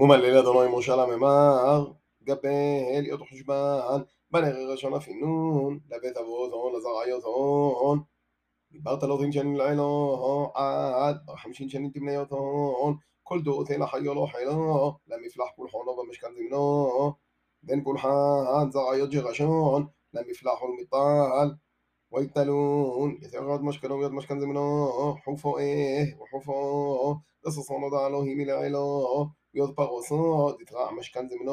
وما لله ضلائم وشال ממר, גבל להיות חושבן, בנר ראשון אפינון, לבית אבותון, לזרעיותון. דיברת לא זין שנים לאלו, עד חמישים שנים תמנה יותון. כל דעות אל החיו לא חילו, למפלח פולחונו במשכן זמנו. בן פולחן, זרעיות ג'רשון, למפלח ולמיטל. ويتلون. يتغاد أه، إيه، أه، أه. مشكل ويد مشكل زمنا حوفا إيه وحوفا لصصان ضع لهم العلا ويد بغوصا دتغع مشكل زمنا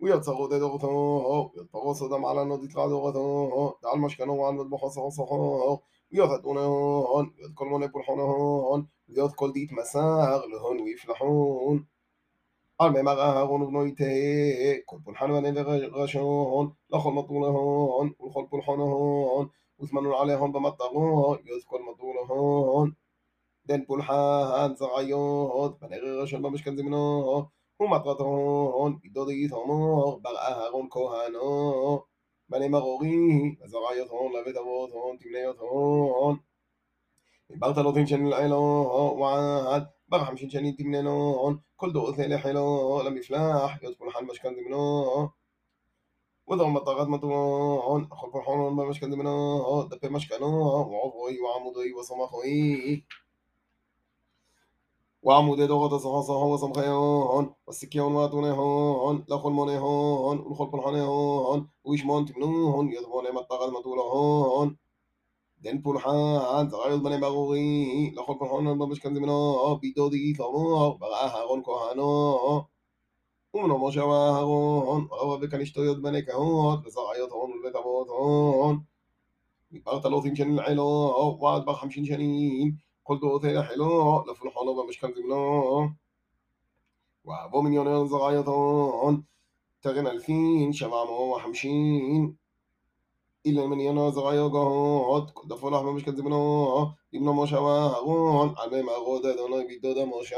ويد صغو صغود دغتا ويد بغوصا دم على نو دتغع دغتا دع المشكل وعن مد بحصا وصحا ويد هدونا هون ويد كل من هون ويد كل ديت مساغ لهون ويفلحون. על מימר אהרון ובנו יתה, כל פולחן בנה ורשון, לכל מטור להון, ולכל פולחון ההון, וזמנו עליהון במטרו, יוז כל מטור להון. דן פולחן זרעיות, בנה ראשון במשכן זמנו, ומטרתהון, בידודית הומור, בר אהרון כהנו. בנה מרורי, וזרעיות הון, לבית אבות הון, תמניות הון. بغعمش جنيد منانون كل دو ثاني حلو لم يفلاح يدخل حال مشكن دمنو منون وذو مطاغات مطوعون خلف فرحون ما مشكن دمنو منون مشكنو مش كانون وعضوي وعمودي وصماخوي. وعمود دغة صها صها وصمخيون والسكيون واتونيهون لخل مونيهون والخلف الحنيهون ويشمون تمنون يضبون مطاقات مطوعون דן פולחן, זרעיות בני ברורי, לכל פולחן במשכן זמנו, בידודי תמור, ברא אהרון כהנו. ומנו משה ואהרון, רבה וכנישתו יוד בני כהות, וזרעיות הון ולבית אבות הון. דיברת לו תמשן לעילו, ועד בר חמשין שנים, כל דעותי לחילו, לפולחנו במשכן זמנו. ואבו מניון זרעיות הון, תרן אלפין, שבע מאות וחמשין. אילן מניינו יונו זרע יוגו, דפו לך במשכן זמנו, אם לא משה אהרון, על ארוד אדוני בידוד המושב.